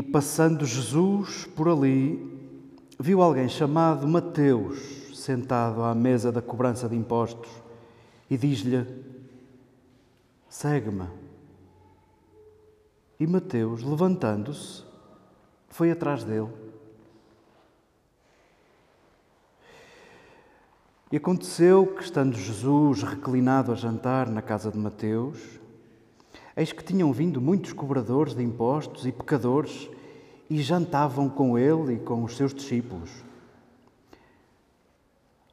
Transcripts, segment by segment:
E passando Jesus por ali, viu alguém chamado Mateus sentado à mesa da cobrança de impostos e diz-lhe: Segue-me. E Mateus, levantando-se, foi atrás dele. E aconteceu que, estando Jesus reclinado a jantar na casa de Mateus, Eis que tinham vindo muitos cobradores de impostos e pecadores e jantavam com ele e com os seus discípulos.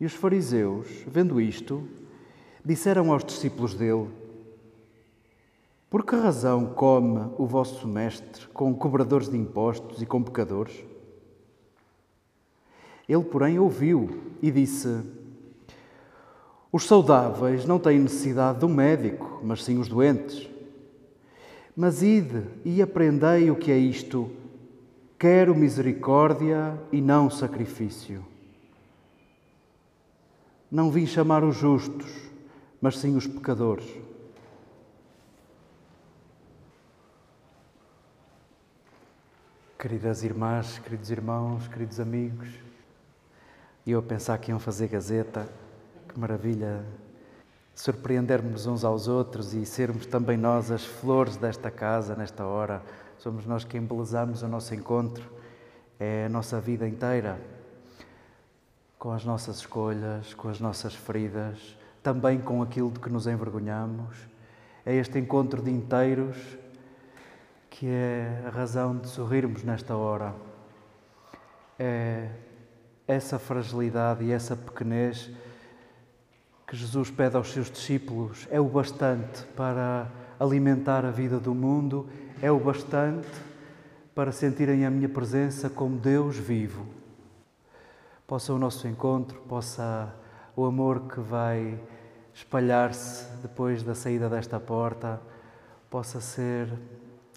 E os fariseus, vendo isto, disseram aos discípulos dele: Por que razão come o vosso mestre com cobradores de impostos e com pecadores? Ele, porém, ouviu e disse: Os saudáveis não têm necessidade de um médico, mas sim os doentes. Mas ide e aprendei o que é isto: quero misericórdia e não sacrifício. Não vim chamar os justos, mas sim os pecadores. Queridas irmãs, queridos irmãos, queridos amigos, eu a pensar que iam fazer gazeta, que maravilha surpreendermos uns aos outros e sermos também nós as flores desta casa nesta hora. Somos nós que embelezamos o nosso encontro, é a nossa vida inteira, com as nossas escolhas, com as nossas feridas, também com aquilo de que nos envergonhamos. É este encontro de inteiros que é a razão de sorrirmos nesta hora. É essa fragilidade e essa pequenez que Jesus pede aos seus discípulos é o bastante para alimentar a vida do mundo, é o bastante para sentirem a minha presença como Deus vivo. Possa o nosso encontro, possa o amor que vai espalhar-se depois da saída desta porta, possa ser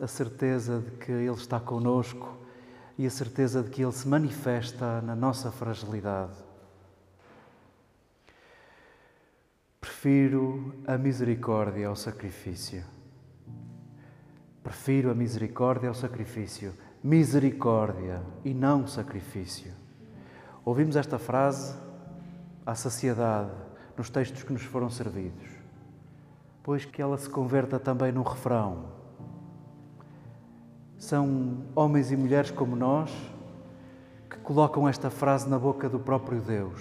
a certeza de que Ele está conosco e a certeza de que Ele se manifesta na nossa fragilidade. Prefiro a misericórdia ao sacrifício. Prefiro a misericórdia ao sacrifício. Misericórdia e não sacrifício. Ouvimos esta frase à saciedade nos textos que nos foram servidos, pois que ela se converta também num refrão. São homens e mulheres como nós que colocam esta frase na boca do próprio Deus,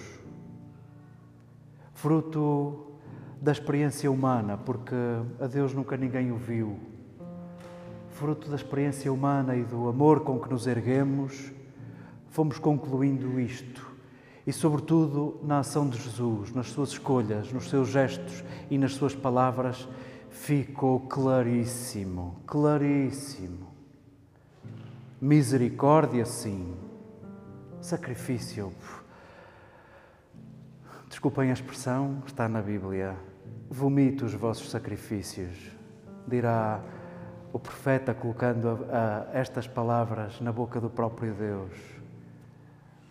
fruto da experiência humana, porque a Deus nunca ninguém o viu. Fruto da experiência humana e do amor com que nos erguemos, fomos concluindo isto. e, sobretudo, na ação de Jesus, nas suas escolhas, nos seus gestos e nas suas palavras, ficou claríssimo, claríssimo. Misericórdia, sim. Sacrifício. Desculpem a expressão, está na Bíblia. Vomite os vossos sacrifícios, dirá o profeta colocando a, a estas palavras na boca do próprio Deus.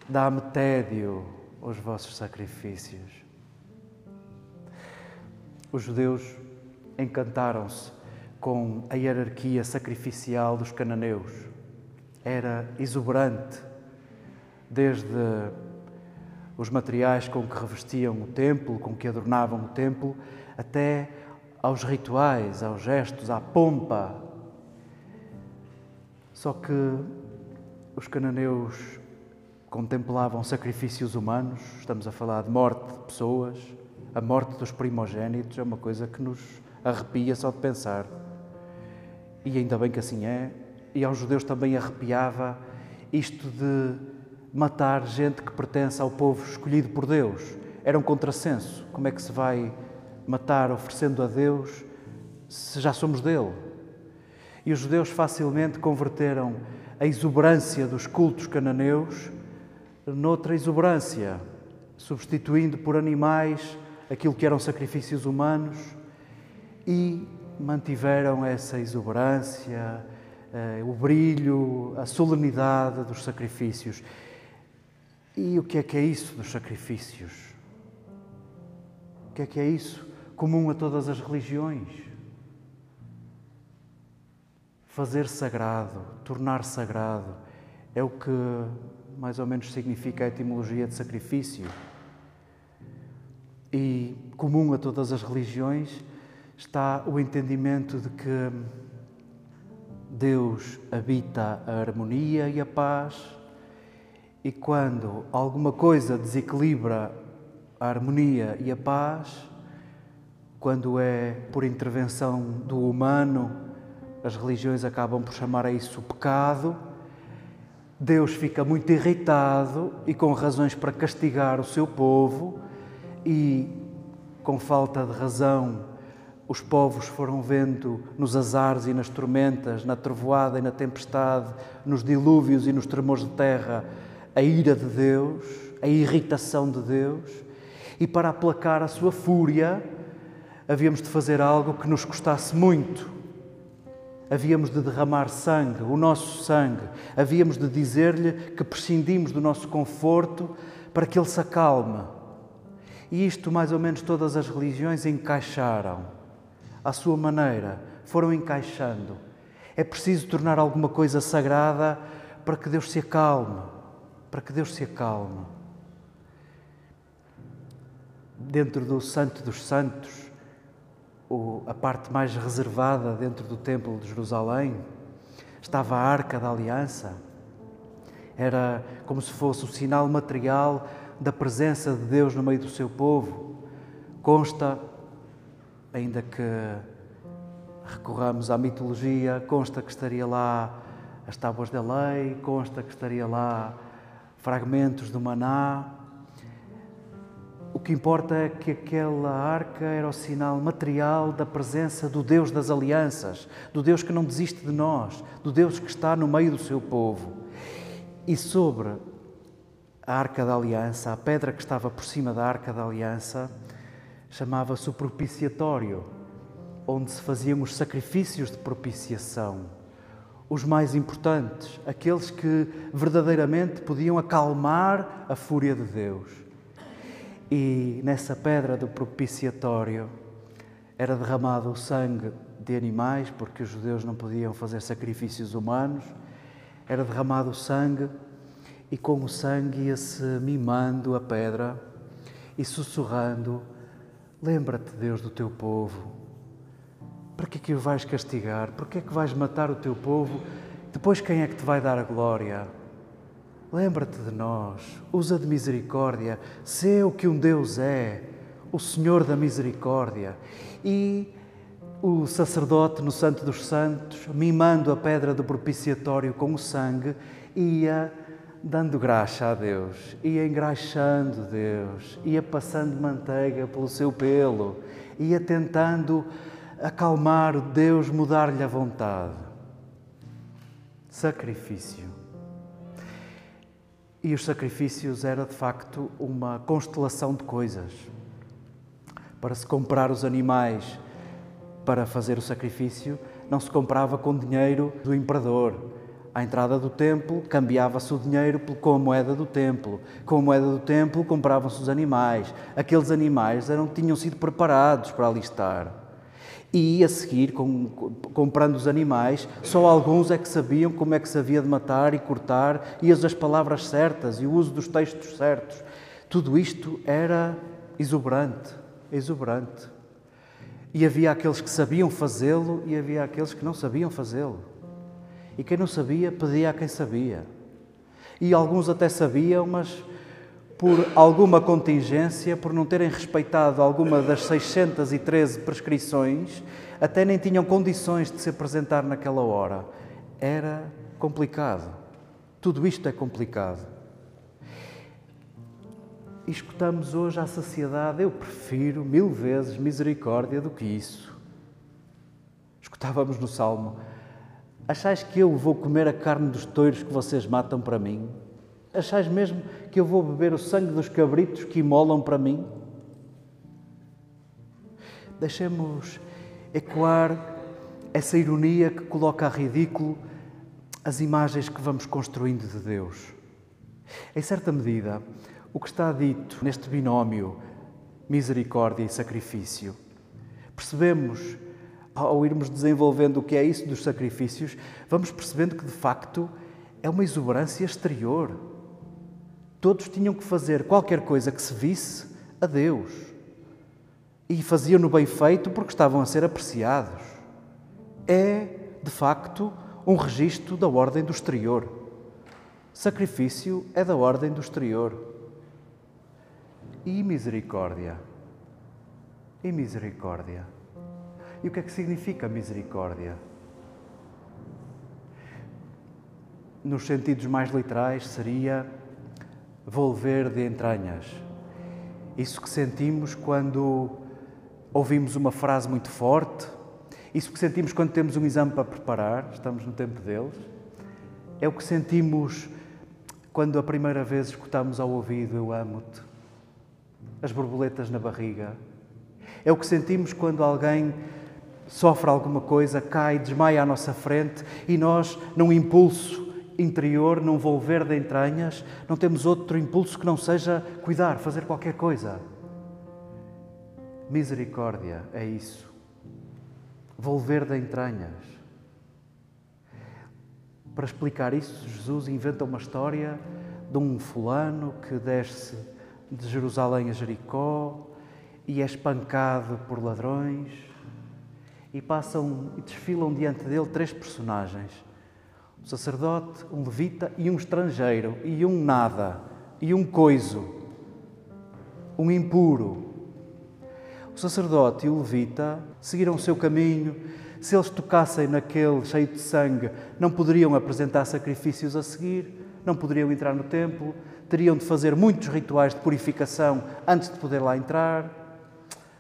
Dá-me tédio os vossos sacrifícios. Os judeus encantaram-se com a hierarquia sacrificial dos cananeus. Era exuberante, desde os materiais com que revestiam o templo, com que adornavam o templo, até aos rituais, aos gestos, à pompa. Só que os cananeus contemplavam sacrifícios humanos, estamos a falar de morte de pessoas, a morte dos primogênitos, é uma coisa que nos arrepia só de pensar. E ainda bem que assim é, e aos judeus também arrepiava isto de matar gente que pertence ao povo escolhido por Deus. Era um contrassenso. Como é que se vai matar oferecendo a Deus se já somos dele? E os judeus facilmente converteram a exuberância dos cultos cananeus noutra exuberância, substituindo por animais aquilo que eram sacrifícios humanos e mantiveram essa exuberância, eh, o brilho, a solenidade dos sacrifícios. E o que é que é isso dos sacrifícios? O que é que é isso? Comum a todas as religiões. Fazer sagrado, tornar sagrado, é o que mais ou menos significa a etimologia de sacrifício. E comum a todas as religiões está o entendimento de que Deus habita a harmonia e a paz, e quando alguma coisa desequilibra a harmonia e a paz, quando é por intervenção do humano, as religiões acabam por chamar a isso pecado. Deus fica muito irritado e com razões para castigar o seu povo, e com falta de razão os povos foram vendo nos azares e nas tormentas, na trovoada e na tempestade, nos dilúvios e nos tremores de terra, a ira de Deus, a irritação de Deus, e para aplacar a sua fúria, havíamos de fazer algo que nos custasse muito. Havíamos de derramar sangue, o nosso sangue. Havíamos de dizer-lhe que prescindimos do nosso conforto para que ele se acalme. E isto, mais ou menos, todas as religiões encaixaram à sua maneira, foram encaixando. É preciso tornar alguma coisa sagrada para que Deus se acalme, para que Deus se acalme. Dentro do Santo dos Santos, a parte mais reservada dentro do Templo de Jerusalém, estava a Arca da Aliança. Era como se fosse o sinal material da presença de Deus no meio do seu povo. Consta ainda que recorramos à mitologia, consta que estaria lá as tábuas da lei, consta que estaria lá fragmentos do maná. O que importa é que aquela arca era o sinal material da presença do Deus das alianças, do Deus que não desiste de nós, do Deus que está no meio do seu povo. E sobre a arca da aliança, a pedra que estava por cima da arca da aliança, chamava-se o propiciatório, onde se faziam os sacrifícios de propiciação, os mais importantes, aqueles que verdadeiramente podiam acalmar a fúria de Deus. E nessa pedra do propiciatório era derramado o sangue de animais, porque os judeus não podiam fazer sacrifícios humanos, era derramado o sangue e com o sangue ia-se mimando a pedra e sussurrando Lembra-te, Deus, do teu povo. Para que é que o vais castigar? Por que é que vais matar o teu povo? Depois quem é que te vai dar a glória? Lembra-te de nós, usa de misericórdia, sê o que um Deus é, o Senhor da misericórdia. E o sacerdote no Santo dos Santos, mimando a pedra do propiciatório com o sangue, ia dando graxa a Deus, ia engraxando Deus, ia passando manteiga pelo seu pelo, ia tentando acalmar o Deus, mudar-lhe a vontade. Sacrifício. E os sacrifícios era de facto uma constelação de coisas. Para se comprar os animais para fazer o sacrifício, não se comprava com dinheiro do imperador, à entrada do templo, cambiava-se o dinheiro com a moeda do templo. Com a moeda do templo, compravam-se os animais. Aqueles animais eram, tinham sido preparados para ali estar. E a seguir, com, comprando os animais, só alguns é que sabiam como é que se havia de matar e cortar, e as palavras certas e o uso dos textos certos. Tudo isto era exuberante, exuberante. E havia aqueles que sabiam fazê-lo e havia aqueles que não sabiam fazê-lo. E quem não sabia, pedia a quem sabia. E alguns até sabiam, mas por alguma contingência, por não terem respeitado alguma das 613 prescrições, até nem tinham condições de se apresentar naquela hora. Era complicado. Tudo isto é complicado. E escutamos hoje à saciedade: eu prefiro mil vezes misericórdia do que isso. Escutávamos no Salmo: Achais que eu vou comer a carne dos touros que vocês matam para mim? Achais mesmo que eu vou beber o sangue dos cabritos que imolam para mim? Deixemos ecoar essa ironia que coloca a ridículo as imagens que vamos construindo de Deus. Em certa medida, o que está dito neste binómio misericórdia e sacrifício, percebemos ao irmos desenvolvendo o que é isso dos sacrifícios, vamos percebendo que de facto é uma exuberância exterior. Todos tinham que fazer qualquer coisa que se visse a Deus. E faziam-no bem feito porque estavam a ser apreciados. É, de facto, um registro da ordem do exterior. Sacrifício é da ordem do exterior. E misericórdia? E misericórdia? E o que é que significa misericórdia? Nos sentidos mais literais, seria volver de entranhas. Isso que sentimos quando ouvimos uma frase muito forte, isso que sentimos quando temos um exame para preparar, estamos no tempo deles, é o que sentimos quando a primeira vez escutamos ao ouvido Eu amo-te, as borboletas na barriga. É o que sentimos quando alguém sofre alguma coisa, cai, desmaia à nossa frente e nós, num impulso interior, num volver de entranhas, não temos outro impulso que não seja cuidar, fazer qualquer coisa. Misericórdia é isso. Volver de entranhas. Para explicar isso, Jesus inventa uma história de um fulano que desce de Jerusalém a Jericó e é espancado por ladrões e passam e desfilam diante dele três personagens: um sacerdote, um levita e um estrangeiro, e um nada, e um coiso, um impuro. O sacerdote e o levita seguiram o seu caminho. Se eles tocassem naquele cheio de sangue, não poderiam apresentar sacrifícios a seguir, não poderiam entrar no templo, teriam de fazer muitos rituais de purificação antes de poder lá entrar.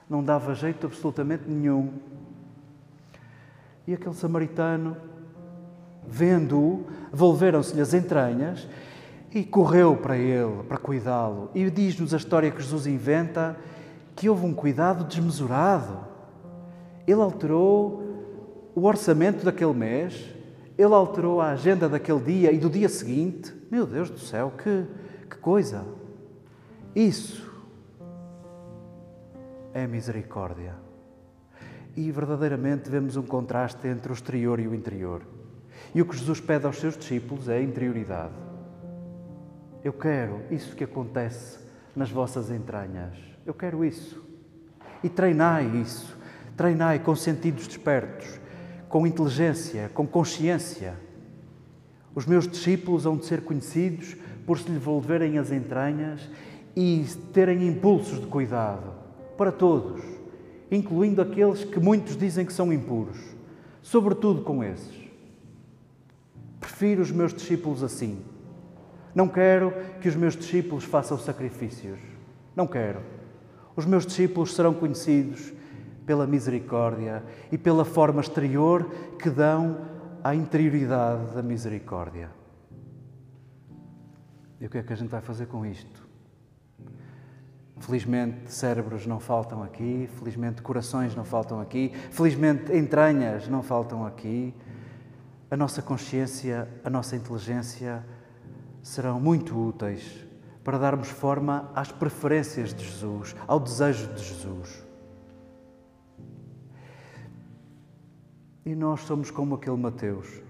Não dava jeito absolutamente nenhum. E aquele samaritano, vendo-o, volveram-se-lhe as entranhas e correu para ele, para cuidá-lo. E diz-nos a história que Jesus inventa que houve um cuidado desmesurado. Ele alterou o orçamento daquele mês, ele alterou a agenda daquele dia e do dia seguinte. Meu Deus do céu, que, que coisa! Isso é misericórdia e verdadeiramente vemos um contraste entre o exterior e o interior. E o que Jesus pede aos seus discípulos é interioridade. Eu quero isso que acontece nas vossas entranhas. Eu quero isso. E treinai isso. Treinai com sentidos despertos, com inteligência, com consciência. Os meus discípulos hão de ser conhecidos por se lhe volverem as entranhas e terem impulsos de cuidado para todos incluindo aqueles que muitos dizem que são impuros, sobretudo com esses. Prefiro os meus discípulos assim. Não quero que os meus discípulos façam sacrifícios. Não quero. Os meus discípulos serão conhecidos pela misericórdia e pela forma exterior que dão à interioridade da misericórdia. E o que é que a gente vai fazer com isto? Felizmente, cérebros não faltam aqui, felizmente, corações não faltam aqui, felizmente, entranhas não faltam aqui. A nossa consciência, a nossa inteligência serão muito úteis para darmos forma às preferências de Jesus, ao desejo de Jesus. E nós somos como aquele Mateus.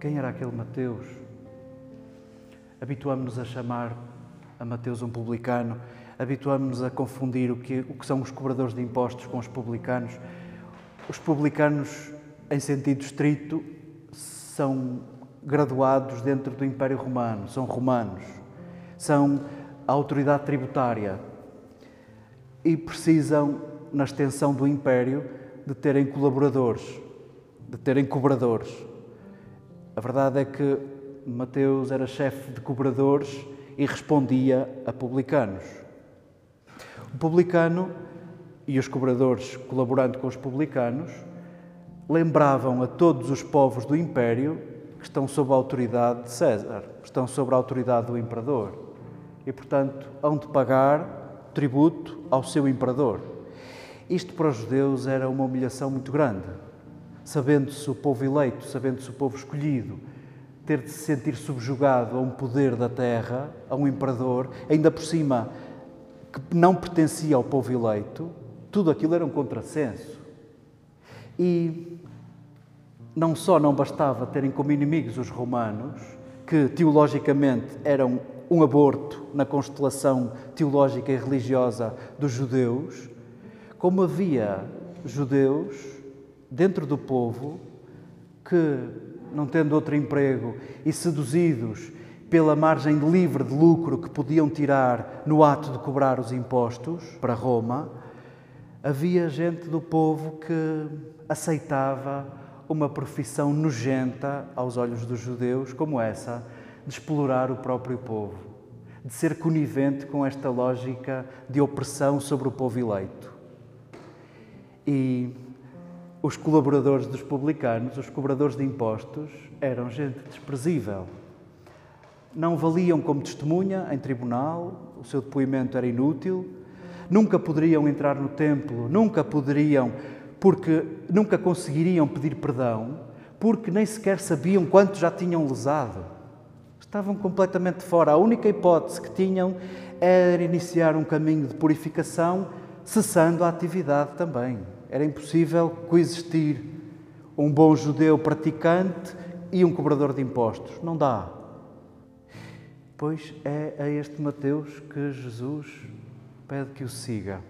Quem era aquele Mateus? Habituamos-nos a chamar a Mateus um publicano, habituamos-nos a confundir o que, o que são os cobradores de impostos com os publicanos. Os publicanos, em sentido estrito, são graduados dentro do Império Romano, são romanos, são a autoridade tributária e precisam, na extensão do Império, de terem colaboradores, de terem cobradores. A verdade é que Mateus era chefe de cobradores e respondia a publicanos. O publicano e os cobradores, colaborando com os publicanos, lembravam a todos os povos do Império que estão sob a autoridade de César, estão sob a autoridade do imperador e, portanto, hão de pagar tributo ao seu imperador. Isto para os judeus era uma humilhação muito grande, sabendo-se o povo eleito, sabendo-se o povo escolhido, ter de se sentir subjugado a um poder da terra, a um imperador, ainda por cima que não pertencia ao povo eleito, tudo aquilo era um contrassenso. E não só não bastava terem como inimigos os romanos, que teologicamente eram um aborto na constelação teológica e religiosa dos judeus, como havia judeus dentro do povo que, não tendo outro emprego e seduzidos pela margem livre de lucro que podiam tirar no ato de cobrar os impostos para Roma, havia gente do povo que aceitava uma profissão nojenta aos olhos dos judeus, como essa de explorar o próprio povo, de ser conivente com esta lógica de opressão sobre o povo eleito. E os colaboradores dos publicanos, os cobradores de impostos, eram gente desprezível. Não valiam como testemunha em tribunal, o seu depoimento era inútil, nunca poderiam entrar no templo, nunca poderiam porque nunca conseguiriam pedir perdão, porque nem sequer sabiam quanto já tinham lesado. Estavam completamente fora. A única hipótese que tinham era iniciar um caminho de purificação, cessando a atividade também. Era impossível coexistir um bom judeu praticante e um cobrador de impostos. Não dá. Pois é a este Mateus que Jesus pede que o siga.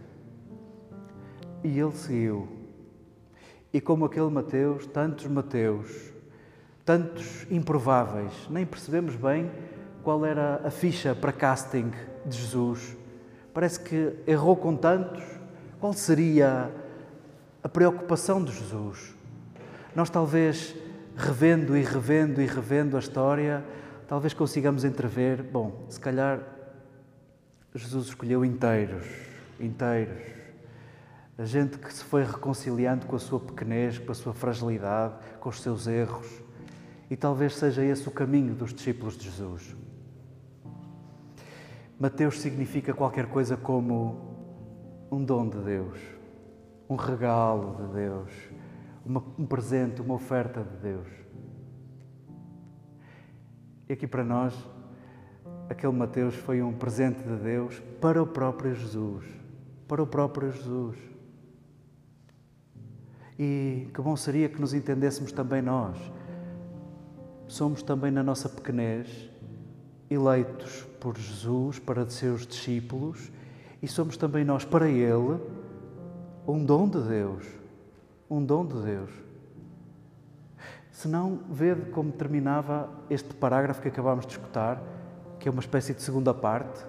E ele seguiu. E como aquele Mateus, tantos Mateus, tantos improváveis, nem percebemos bem qual era a ficha para casting de Jesus. Parece que errou com tantos. Qual seria a preocupação de Jesus? Nós, talvez, revendo e revendo e revendo a história, talvez consigamos entrever: bom, se calhar Jesus escolheu inteiros, inteiros a gente que se foi reconciliando com a sua pequenez, com a sua fragilidade, com os seus erros. E talvez seja esse o caminho dos discípulos de Jesus. Mateus significa qualquer coisa como um dom de Deus, um regalo de Deus, uma, um presente, uma oferta de Deus. E aqui para nós, aquele Mateus foi um presente de Deus para o próprio Jesus. Para o próprio Jesus. E que bom seria que nos entendêssemos também nós. Somos também, na nossa pequenez, eleitos por Jesus para ser os discípulos e somos também nós, para Ele, um dom de Deus. Um dom de Deus. Se não, vede como terminava este parágrafo que acabámos de escutar, que é uma espécie de segunda parte.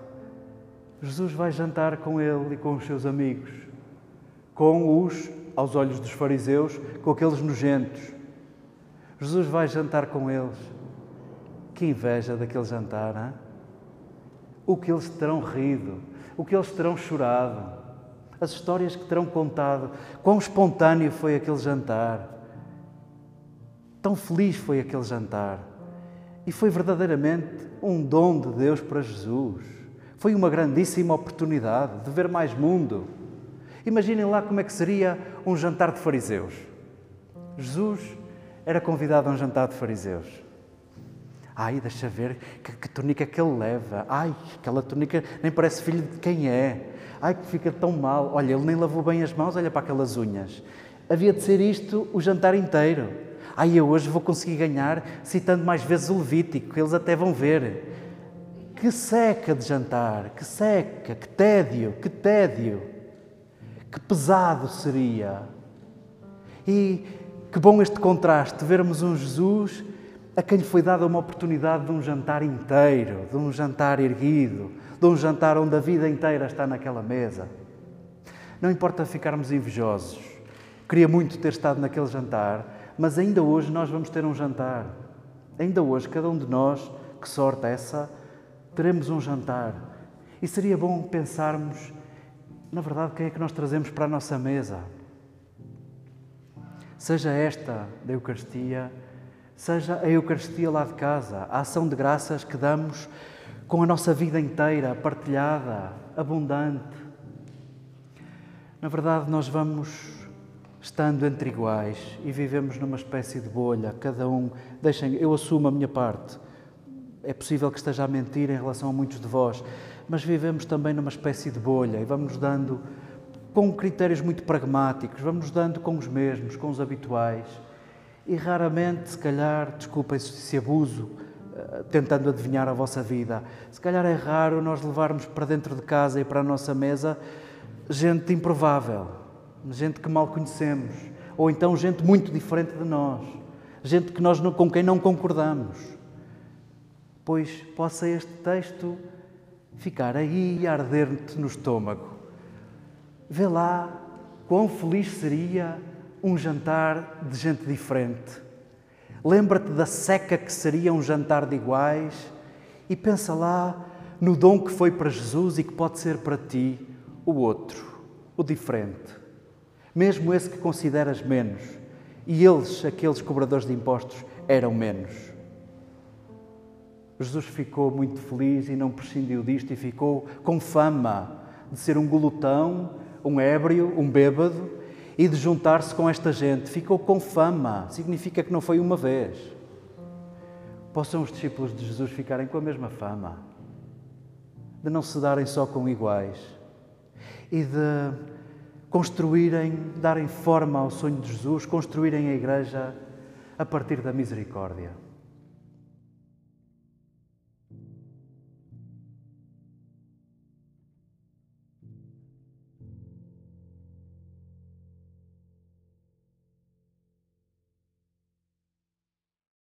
Jesus vai jantar com ele e com os seus amigos, com os aos olhos dos fariseus, com aqueles nojentos. Jesus vai jantar com eles Que inveja daquele jantar, hein? o que eles terão rido, o que eles terão chorado, as histórias que terão contado, quão espontâneo foi aquele jantar, tão feliz foi aquele jantar. E foi verdadeiramente um dom de Deus para Jesus. Foi uma grandíssima oportunidade de ver mais mundo. Imaginem lá como é que seria um jantar de fariseus. Jesus era convidado a um jantar de fariseus. Ai, deixa ver que, que túnica que ele leva. Ai, aquela túnica nem parece filho de quem é. Ai, que fica tão mal. Olha, ele nem lavou bem as mãos, olha para aquelas unhas. Havia de ser isto o jantar inteiro. Ai, eu hoje vou conseguir ganhar citando mais vezes o Levítico, eles até vão ver. Que seca de jantar, que seca, que tédio, que tédio. Que pesado seria. E que bom este contraste, vermos um Jesus a quem lhe foi dada uma oportunidade de um jantar inteiro, de um jantar erguido, de um jantar onde a vida inteira está naquela mesa. Não importa ficarmos invejosos. Queria muito ter estado naquele jantar, mas ainda hoje nós vamos ter um jantar. Ainda hoje, cada um de nós, que sorte essa, teremos um jantar. E seria bom pensarmos, na verdade, quem é que nós trazemos para a nossa mesa. Seja esta da Eucaristia, seja a Eucaristia lá de casa, a ação de graças que damos com a nossa vida inteira, partilhada, abundante. Na verdade, nós vamos estando entre iguais e vivemos numa espécie de bolha, cada um. Deixem, eu assumo a minha parte. É possível que esteja a mentir em relação a muitos de vós, mas vivemos também numa espécie de bolha e vamos dando com critérios muito pragmáticos, vamos dando com os mesmos, com os habituais e raramente, se calhar, desculpem se abuso, eh, tentando adivinhar a vossa vida, se calhar é raro nós levarmos para dentro de casa e para a nossa mesa gente improvável, gente que mal conhecemos, ou então gente muito diferente de nós, gente que nós, com quem não concordamos. Pois possa este texto ficar aí e arder-te no estômago. Vê lá quão feliz seria um jantar de gente diferente. Lembra-te da seca que seria um jantar de iguais e pensa lá no dom que foi para Jesus e que pode ser para ti o outro, o diferente. Mesmo esse que consideras menos. E eles, aqueles cobradores de impostos, eram menos. Jesus ficou muito feliz e não prescindiu disto e ficou com fama de ser um glutão, um ébrio, um bêbado e de juntar-se com esta gente. Ficou com fama, significa que não foi uma vez. Possam os discípulos de Jesus ficarem com a mesma fama, de não se darem só com iguais e de construírem, darem forma ao sonho de Jesus, construírem a igreja a partir da misericórdia.